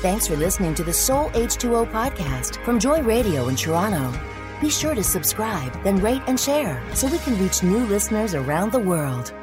Thanks for listening to the Soul H2O podcast from Joy Radio in Toronto. Be sure to subscribe, then rate and share so we can reach new listeners around the world.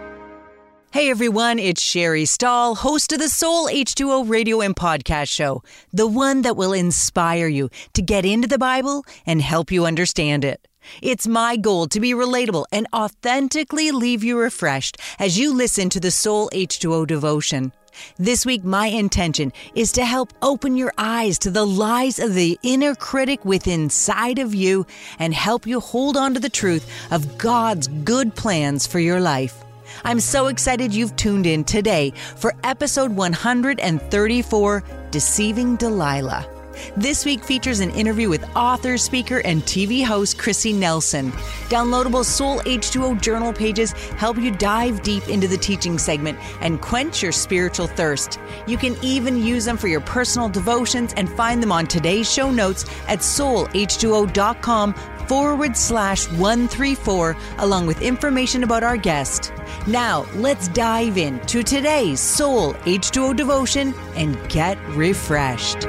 Hey everyone, it's Sherry Stahl, host of the Soul H2O radio and podcast show, the one that will inspire you to get into the Bible and help you understand it. It's my goal to be relatable and authentically leave you refreshed as you listen to the Soul H2O devotion. This week, my intention is to help open your eyes to the lies of the inner critic within inside of you and help you hold on to the truth of God's good plans for your life. I'm so excited you've tuned in today for episode 134 Deceiving Delilah. This week features an interview with author, speaker, and TV host Chrissy Nelson. Downloadable Soul H2O journal pages help you dive deep into the teaching segment and quench your spiritual thirst. You can even use them for your personal devotions and find them on today's show notes at soulh2o.com forward slash 134, along with information about our guest. Now, let's dive into today's Soul H2O devotion and get refreshed.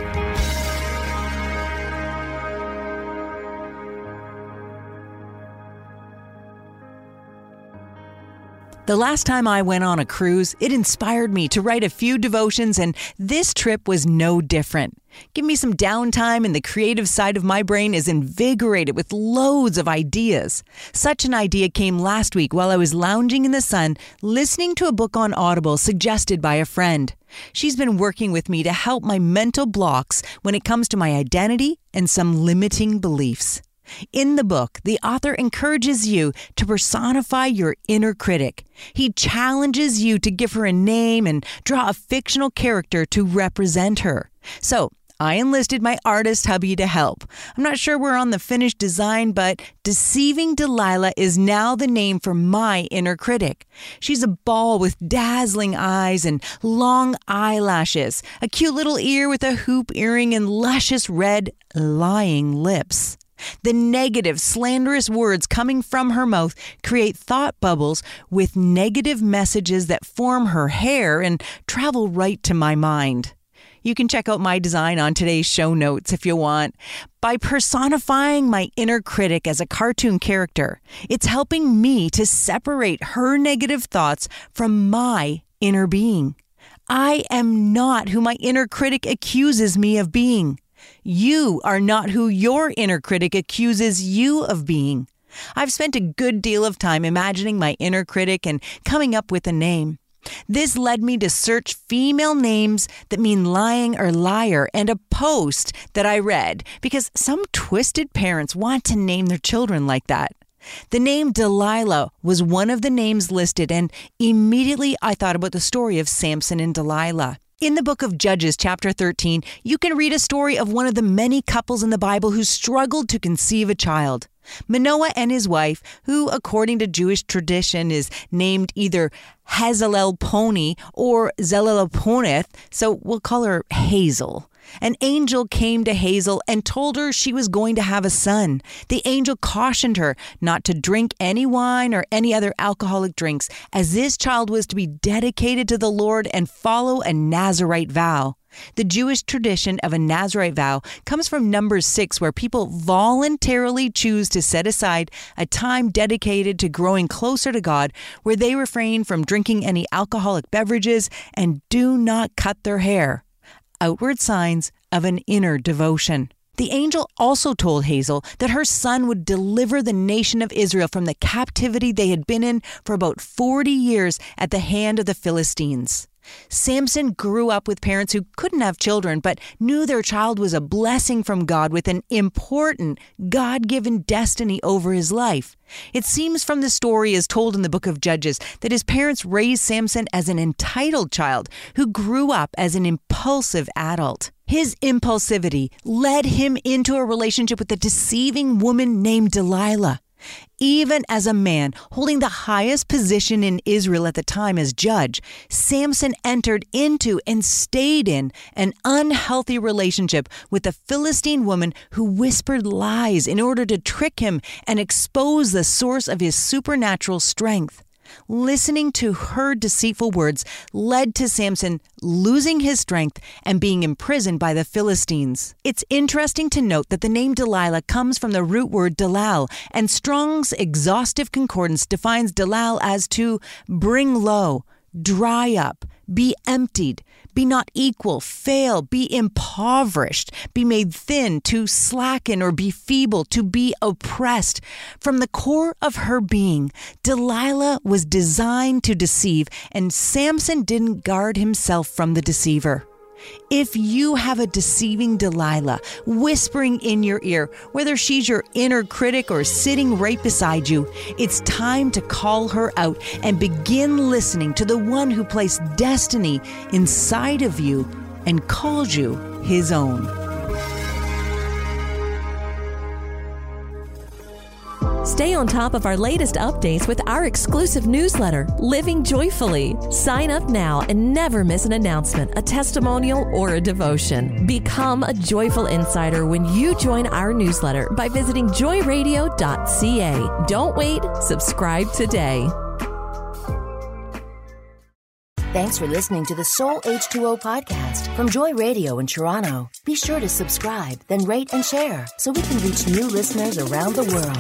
The last time I went on a cruise, it inspired me to write a few devotions, and this trip was no different. Give me some downtime, and the creative side of my brain is invigorated with loads of ideas. Such an idea came last week while I was lounging in the sun, listening to a book on Audible suggested by a friend. She's been working with me to help my mental blocks when it comes to my identity and some limiting beliefs. In the book, the author encourages you to personify your inner critic. He challenges you to give her a name and draw a fictional character to represent her. So, I enlisted my artist hubby to help. I'm not sure we're on the finished design, but Deceiving Delilah is now the name for my inner critic. She's a ball with dazzling eyes and long eyelashes, a cute little ear with a hoop earring, and luscious red, lying lips. The negative, slanderous words coming from her mouth create thought bubbles with negative messages that form her hair and travel right to my mind. You can check out my design on today's show notes if you want. By personifying my inner critic as a cartoon character, it's helping me to separate her negative thoughts from my inner being. I am not who my inner critic accuses me of being. You are not who your inner critic accuses you of being. I've spent a good deal of time imagining my inner critic and coming up with a name. This led me to search female names that mean lying or liar and a post that I read because some twisted parents want to name their children like that. The name Delilah was one of the names listed, and immediately I thought about the story of Samson and Delilah. In the book of Judges, chapter 13, you can read a story of one of the many couples in the Bible who struggled to conceive a child. Manoah and his wife, who according to Jewish tradition is named either Hazelelponi or Zelelponeth, so we'll call her Hazel. An angel came to Hazel and told her she was going to have a son. The angel cautioned her not to drink any wine or any other alcoholic drinks, as this child was to be dedicated to the Lord and follow a Nazarite vow. The Jewish tradition of a Nazarite vow comes from Numbers 6, where people voluntarily choose to set aside a time dedicated to growing closer to God, where they refrain from drinking any alcoholic beverages and do not cut their hair outward signs of an inner devotion. The angel also told Hazel that her son would deliver the nation of Israel from the captivity they had been in for about 40 years at the hand of the Philistines. Samson grew up with parents who couldn't have children, but knew their child was a blessing from God with an important God given destiny over his life. It seems from the story as told in the book of Judges that his parents raised Samson as an entitled child who grew up as an impulsive adult. His impulsivity led him into a relationship with a deceiving woman named Delilah. Even as a man holding the highest position in Israel at the time as judge, Samson entered into and stayed in an unhealthy relationship with a Philistine woman who whispered lies in order to trick him and expose the source of his supernatural strength. Listening to her deceitful words led to Samson losing his strength and being imprisoned by the Philistines. It's interesting to note that the name Delilah comes from the root word Delal, and Strong's exhaustive concordance defines Delal as to bring low, dry up, be emptied, be not equal, fail, be impoverished, be made thin, to slacken or be feeble, to be oppressed. From the core of her being, Delilah was designed to deceive, and Samson didn't guard himself from the deceiver. If you have a deceiving Delilah whispering in your ear, whether she's your inner critic or sitting right beside you, it's time to call her out and begin listening to the one who placed destiny inside of you and calls you his own. Stay on top of our latest updates with our exclusive newsletter, Living Joyfully. Sign up now and never miss an announcement, a testimonial, or a devotion. Become a joyful insider when you join our newsletter by visiting joyradio.ca. Don't wait, subscribe today. Thanks for listening to the Soul H2O podcast from Joy Radio in Toronto. Be sure to subscribe, then rate and share so we can reach new listeners around the world.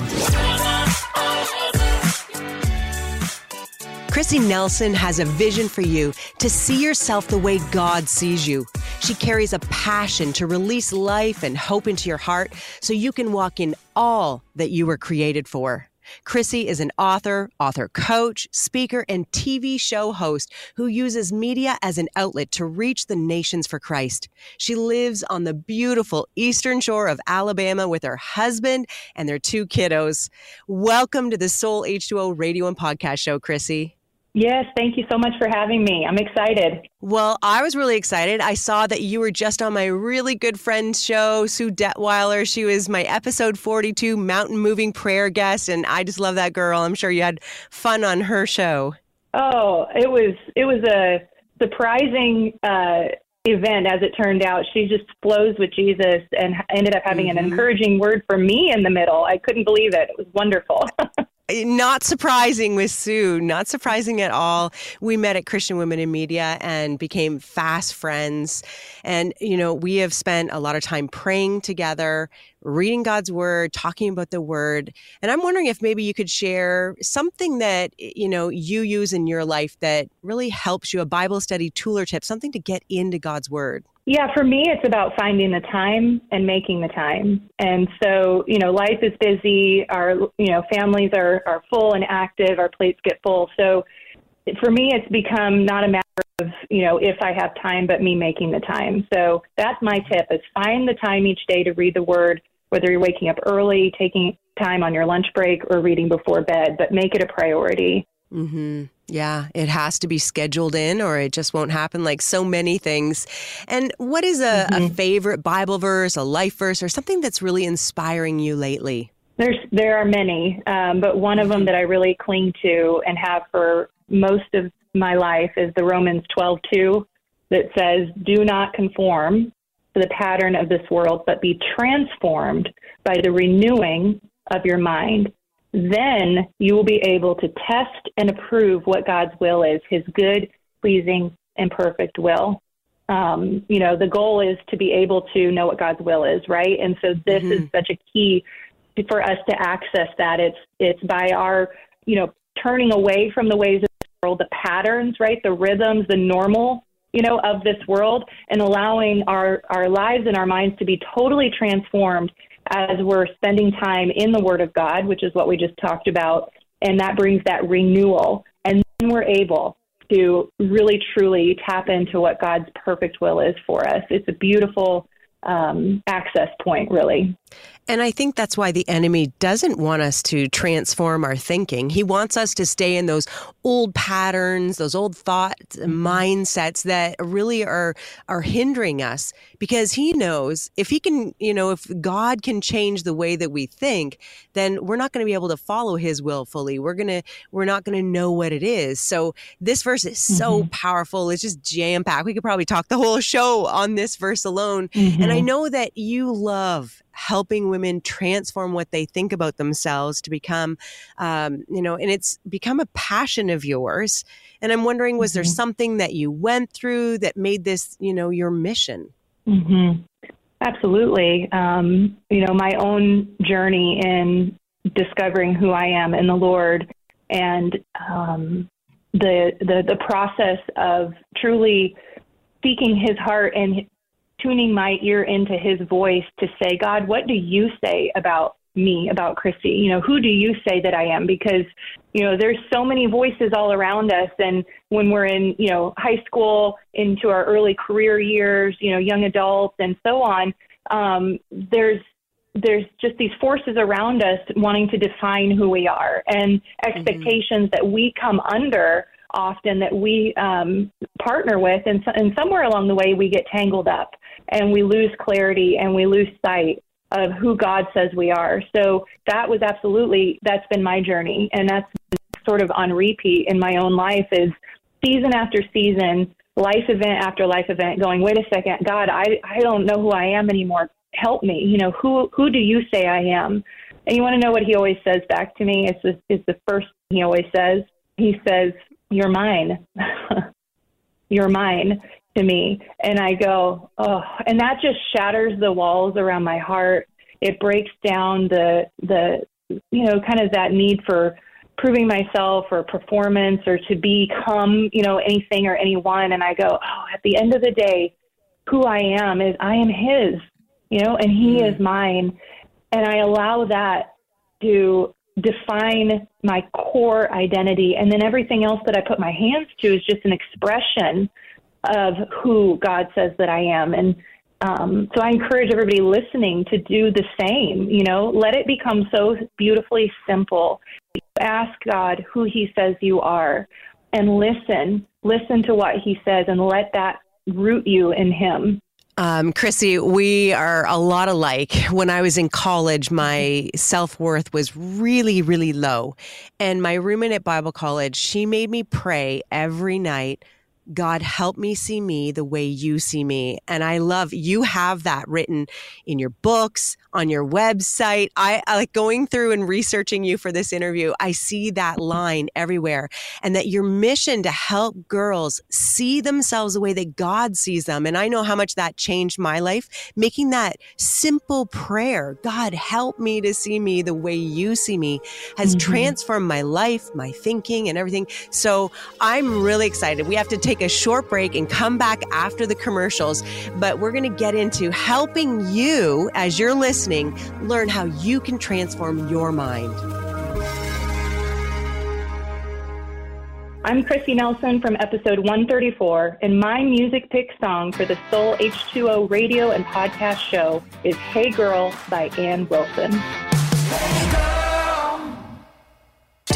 Chrissy Nelson has a vision for you to see yourself the way God sees you. She carries a passion to release life and hope into your heart so you can walk in all that you were created for. Chrissy is an author, author coach, speaker, and TV show host who uses media as an outlet to reach the nations for Christ. She lives on the beautiful eastern shore of Alabama with her husband and their two kiddos. Welcome to the Soul H2O radio and podcast show, Chrissy. Yes, thank you so much for having me. I'm excited. Well, I was really excited. I saw that you were just on my really good friend's show, Sue Detweiler. She was my episode 42 mountain moving prayer guest, and I just love that girl. I'm sure you had fun on her show. Oh, it was it was a surprising uh, event as it turned out. She just flows with Jesus and ended up having mm-hmm. an encouraging word for me in the middle. I couldn't believe it. It was wonderful. not surprising with Sue, not surprising at all. We met at Christian Women in Media and became fast friends. And, you know, we have spent a lot of time praying together, reading God's word, talking about the word. And I'm wondering if maybe you could share something that, you know, you use in your life that really helps you, a Bible study tool or tip, something to get into God's word. Yeah, for me, it's about finding the time and making the time. And so, you know, life is busy. Our, you know, families are, are full and active. Our plates get full. So for me, it's become not a matter of, you know, if I have time, but me making the time. So that's my tip is find the time each day to read the word, whether you're waking up early, taking time on your lunch break or reading before bed, but make it a priority. Mm-hmm. Yeah, it has to be scheduled in or it just won't happen like so many things. And what is a, mm-hmm. a favorite Bible verse, a life verse, or something that's really inspiring you lately? There's there are many, um, but one of them mm-hmm. that I really cling to and have for most of my life is the Romans 12:2 that says, "Do not conform to the pattern of this world, but be transformed by the renewing of your mind." Then you will be able to test and approve what God's will is, his good, pleasing, and perfect will. Um, you know, the goal is to be able to know what God's will is, right? And so this mm-hmm. is such a key for us to access that. It's it's by our, you know, turning away from the ways of the world, the patterns, right? The rhythms, the normal, you know, of this world and allowing our, our lives and our minds to be totally transformed as we're spending time in the Word of God, which is what we just talked about, and that brings that renewal. And then we're able to really truly tap into what God's perfect will is for us. It's a beautiful um, access point, really. And I think that's why the enemy doesn't want us to transform our thinking. He wants us to stay in those old patterns, those old thoughts and mm-hmm. mindsets that really are are hindering us because he knows if he can, you know, if God can change the way that we think, then we're not going to be able to follow his will fully. We're going to we're not going to know what it is. So this verse is so mm-hmm. powerful. It's just jam packed. We could probably talk the whole show on this verse alone. Mm-hmm. And I know that you love helping women transform what they think about themselves to become, um, you know, and it's become a passion of yours. And I'm wondering, was mm-hmm. there something that you went through that made this, you know, your mission? Mm-hmm. Absolutely. Um, you know, my own journey in discovering who I am in the Lord and um, the, the the process of truly seeking His heart and tuning my ear into His voice to say, God, what do you say about me, about Chrissy? You know, who do you say that I am? Because you know, there's so many voices all around us, and when we're in you know high school, into our early career years, you know, young adults, and so on, um, there's there's just these forces around us wanting to define who we are and expectations mm-hmm. that we come under often that we um, partner with and, and somewhere along the way we get tangled up and we lose clarity and we lose sight of who God says we are. So that was absolutely that's been my journey and that's sort of on repeat in my own life is season after season, life event after life event going, wait a second, God, I I don't know who I am anymore help me. You know, who who do you say I am? And you want to know what he always says back to me? It's the, it's the first he always says. He says, "You're mine. You're mine." To me, and I go, oh, and that just shatters the walls around my heart. It breaks down the the you know kind of that need for proving myself or performance or to become you know anything or anyone and i go oh at the end of the day who i am is i am his you know, and He mm-hmm. is mine. And I allow that to define my core identity. And then everything else that I put my hands to is just an expression of who God says that I am. And um, so I encourage everybody listening to do the same. You know, let it become so beautifully simple. Ask God who He says you are and listen. Listen to what He says and let that root you in Him. Um, Chrissy, we are a lot alike. When I was in college, my self worth was really, really low. And my roommate at Bible college, she made me pray every night God, help me see me the way you see me. And I love you have that written in your books, on your website. I, I, like going through and researching you for this interview. I see that line everywhere and that your mission to help girls see themselves the way that God sees them. And I know how much that changed my life, making that simple prayer, God, help me to see me the way you see me has mm-hmm. transformed my life, my thinking and everything. So I'm really excited. We have to take take a short break and come back after the commercials. But we're going to get into helping you, as you're listening, learn how you can transform your mind. I'm Chrissy Nelson from episode 134, and my music pick song for the Soul H2O radio and podcast show is Hey Girl by Ann Wilson.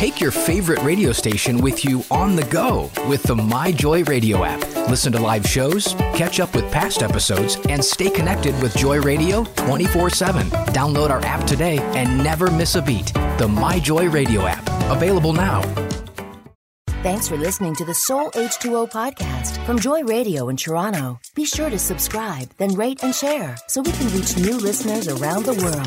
Take your favorite radio station with you on the go with the MyJoy Radio app. Listen to live shows, catch up with past episodes, and stay connected with Joy Radio 24 7. Download our app today and never miss a beat. The MyJoy Radio app. Available now. Thanks for listening to the Soul H2O podcast from Joy Radio in Toronto. Be sure to subscribe, then rate and share so we can reach new listeners around the world.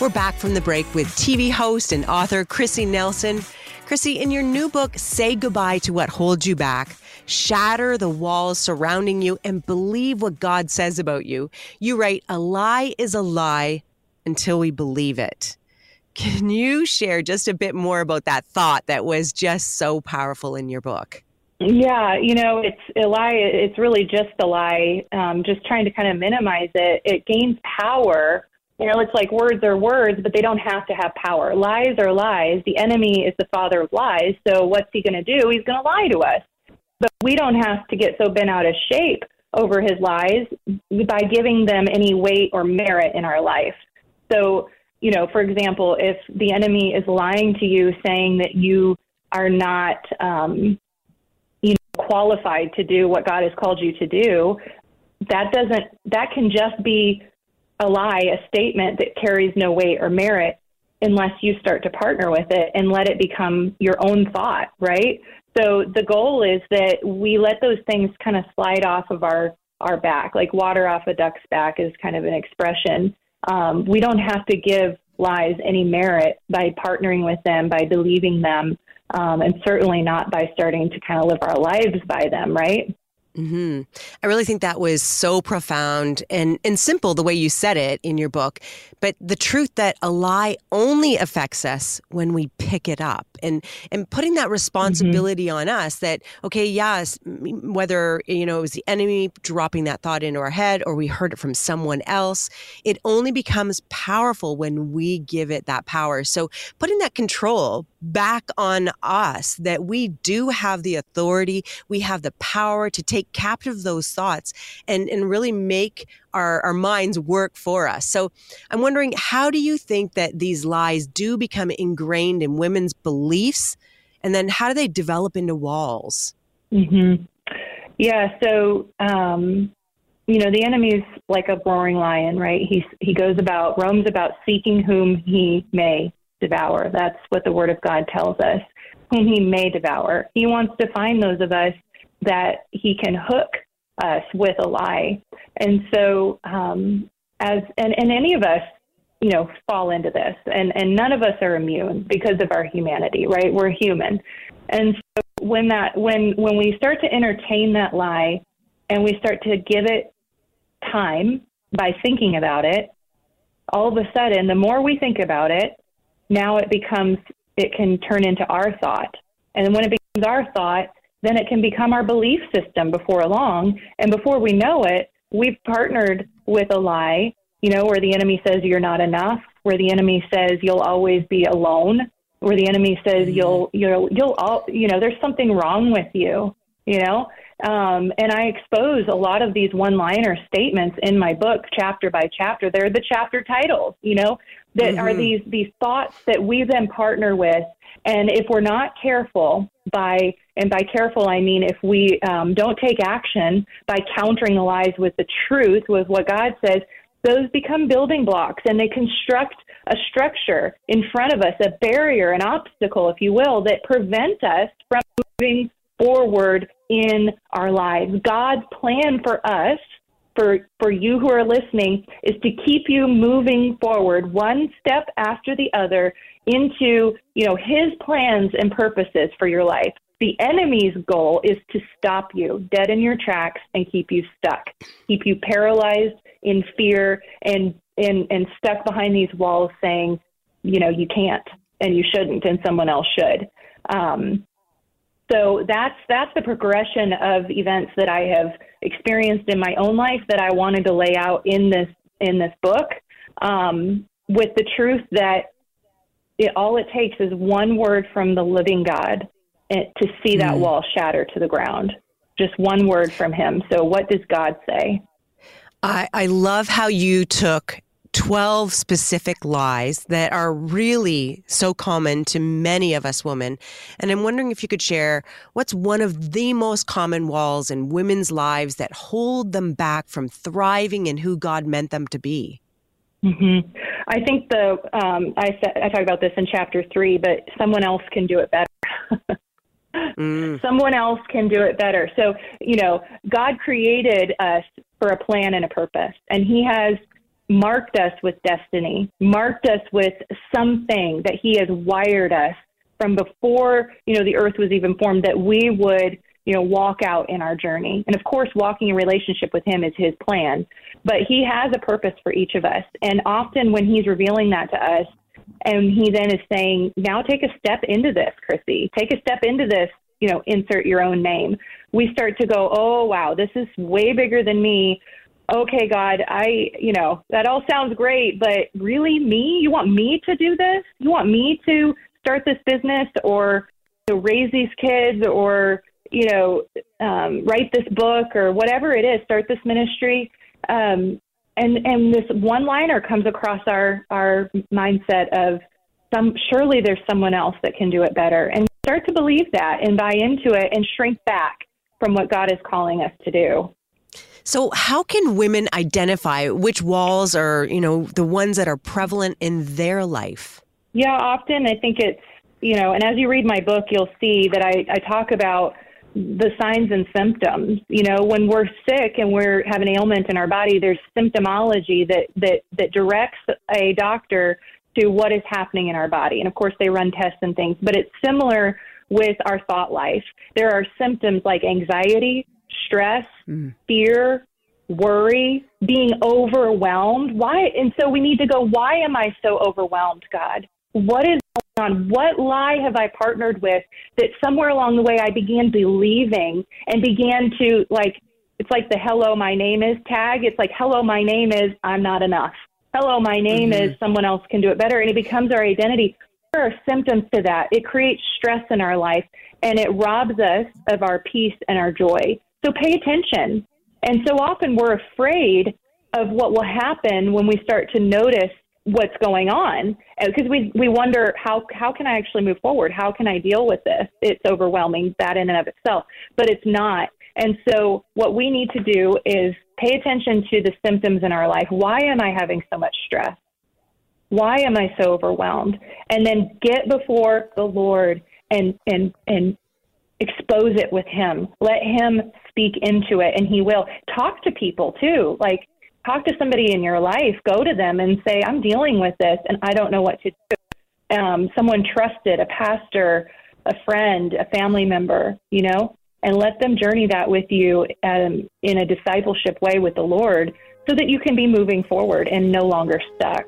We're back from the break with TV host and author Chrissy Nelson. Chrissy, in your new book, Say Goodbye to What Holds You Back, shatter the walls surrounding you, and believe what God says about you, you write, A lie is a lie until we believe it. Can you share just a bit more about that thought that was just so powerful in your book? Yeah, you know, it's a lie. It's really just a lie. Um, just trying to kind of minimize it. It gains power you know, it's like words are words, but they don't have to have power. Lies are lies. The enemy is the father of lies. So what's he going to do? He's going to lie to us. But we don't have to get so bent out of shape over his lies by giving them any weight or merit in our life. So, you know, for example, if the enemy is lying to you, saying that you are not, um, you know, qualified to do what God has called you to do, that doesn't. That can just be a lie, a statement that carries no weight or merit unless you start to partner with it and let it become your own thought, right? So the goal is that we let those things kind of slide off of our our back, like water off a duck's back is kind of an expression. Um, we don't have to give lies any merit by partnering with them, by believing them, um, and certainly not by starting to kind of live our lives by them, right? Mm-hmm. I really think that was so profound and, and simple the way you said it in your book. But the truth that a lie only affects us when we pick it up and, and putting that responsibility mm-hmm. on us that, okay, yes, whether, you know, it was the enemy dropping that thought into our head or we heard it from someone else, it only becomes powerful when we give it that power. So putting that control back on us that we do have the authority, we have the power to take captive those thoughts and, and really make our, our minds work for us. So I'm wondering, how do you think that these lies do become ingrained in women's beliefs? And then how do they develop into walls? Mm-hmm. Yeah, so um, you know the enemy is like a roaring lion, right? He he goes about roams about seeking whom he may devour. That's what the Word of God tells us, whom he may devour. He wants to find those of us that he can hook us with a lie. And so, um, as and, and any of us, you know, fall into this, and and none of us are immune because of our humanity, right? We're human, and so when that when when we start to entertain that lie, and we start to give it time by thinking about it, all of a sudden, the more we think about it, now it becomes, it can turn into our thought. And when it becomes our thought, then it can become our belief system before long. And before we know it, we've partnered with a lie, you know, where the enemy says you're not enough, where the enemy says you'll always be alone, where the enemy says mm-hmm. you'll, you'll, you'll all, you know, there's something wrong with you, you know? Um, and I expose a lot of these one liner statements in my book, chapter by chapter. They're the chapter titles, you know, that mm-hmm. are these these thoughts that we then partner with and if we're not careful by and by careful i mean if we um, don't take action by countering the lies with the truth with what god says those become building blocks and they construct a structure in front of us a barrier an obstacle if you will that prevent us from moving forward in our lives god's plan for us for, for you who are listening is to keep you moving forward one step after the other into, you know, his plans and purposes for your life. The enemy's goal is to stop you dead in your tracks and keep you stuck, keep you paralyzed in fear and and and stuck behind these walls saying, you know, you can't and you shouldn't and someone else should. Um, so that's that's the progression of events that I have experienced in my own life that I wanted to lay out in this in this book, um, with the truth that it, all it takes is one word from the living God eh, to see that mm. wall shatter to the ground. Just one word from Him. So, what does God say? I, I love how you took 12 specific lies that are really so common to many of us women. And I'm wondering if you could share what's one of the most common walls in women's lives that hold them back from thriving in who God meant them to be. Mm-hmm. I think the um, I said I talk about this in chapter three, but someone else can do it better. mm. Someone else can do it better. So you know, God created us for a plan and a purpose, and He has marked us with destiny, marked us with something that He has wired us from before, you know, the earth was even formed, that we would, you know, walk out in our journey. And of course, walking in relationship with Him is His plan, but He has a purpose for each of us. And often when He's revealing that to us, and He then is saying, now take a step into this, Chrissy, take a step into this, you know, insert your own name. We start to go, oh, wow, this is way bigger than me okay, God, I, you know, that all sounds great, but really me? You want me to do this? You want me to start this business or to raise these kids or, you know, um, write this book or whatever it is, start this ministry? Um, and, and this one liner comes across our, our mindset of some, surely there's someone else that can do it better. And start to believe that and buy into it and shrink back from what God is calling us to do. So, how can women identify which walls are, you know, the ones that are prevalent in their life? Yeah, often I think it's you know, and as you read my book, you'll see that I, I talk about the signs and symptoms. You know, when we're sick and we're have an ailment in our body, there's symptomology that that that directs a doctor to what is happening in our body. And of course, they run tests and things, but it's similar with our thought life. There are symptoms like anxiety, stress, mm. fear, worry, being overwhelmed. Why? And so we need to go, why am I so overwhelmed, God? What is going on? What lie have I partnered with that somewhere along the way I began believing and began to like, it's like the hello, my name is tag. It's like, hello, my name is I'm not enough. Hello, my name mm-hmm. is someone else can do it better. And it becomes our identity. There are symptoms to that. It creates stress in our life and it robs us of our peace and our joy. So pay attention. And so often we're afraid of what will happen when we start to notice what's going on uh, because we we wonder how how can I actually move forward? How can I deal with this? It's overwhelming that in and of itself, but it's not. And so what we need to do is pay attention to the symptoms in our life. Why am I having so much stress? Why am I so overwhelmed? And then get before the Lord and and and expose it with him. Let him speak into it and he will. Talk to people too. Like talk to somebody in your life, go to them and say, I'm dealing with this and I don't know what to do. Um, someone trusted, a pastor, a friend, a family member, you know, and let them journey that with you um, in a discipleship way with the Lord so that you can be moving forward and no longer stuck.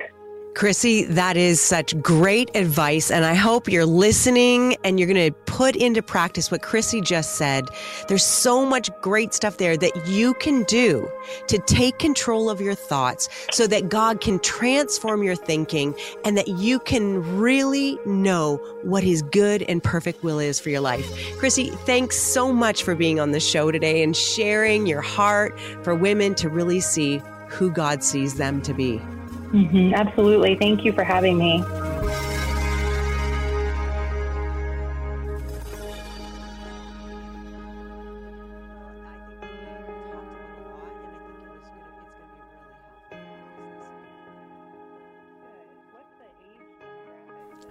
Chrissy, that is such great advice. And I hope you're listening and you're going to put into practice what Chrissy just said. There's so much great stuff there that you can do to take control of your thoughts so that God can transform your thinking and that you can really know what his good and perfect will is for your life. Chrissy, thanks so much for being on the show today and sharing your heart for women to really see who God sees them to be. Mm-hmm, absolutely. Thank you for having me.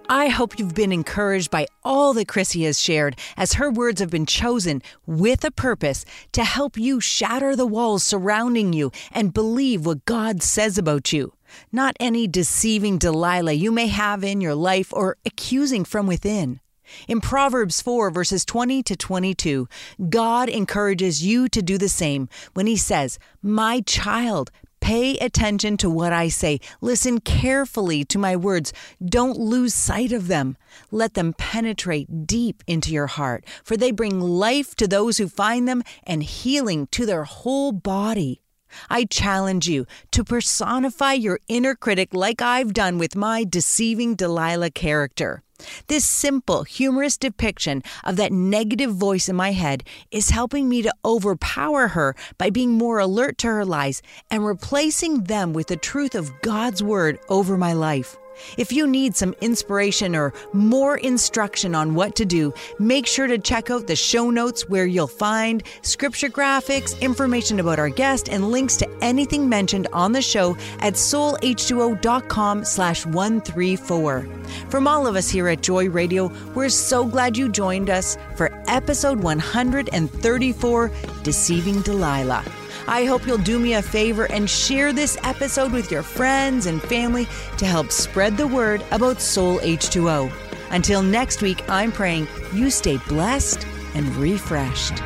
I hope you've been encouraged by all that Chrissy has shared, as her words have been chosen with a purpose to help you shatter the walls surrounding you and believe what God says about you not any deceiving Delilah you may have in your life or accusing from within. In Proverbs 4, verses 20 to 22, God encourages you to do the same when He says, My child, Pay attention to what I say. Listen carefully to my words. Don't lose sight of them. Let them penetrate deep into your heart, for they bring life to those who find them and healing to their whole body. I challenge you to personify your inner critic like I've done with my deceiving Delilah character. This simple, humorous depiction of that negative voice in my head is helping me to overpower her by being more alert to her lies and replacing them with the truth of God's word over my life. If you need some inspiration or more instruction on what to do, make sure to check out the show notes where you'll find scripture graphics, information about our guest, and links to anything mentioned on the show at soulh2o.com slash 134. From all of us here at Joy Radio, we're so glad you joined us for episode 134, Deceiving Delilah. I hope you'll do me a favor and share this episode with your friends and family to help spread the word about Soul H2O. Until next week, I'm praying you stay blessed and refreshed.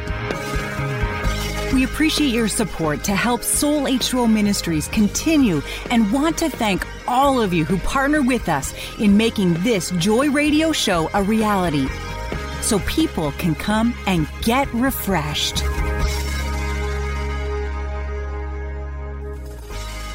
We appreciate your support to help Soul H2O Ministries continue and want to thank all of you who partner with us in making this Joy Radio show a reality so people can come and get refreshed.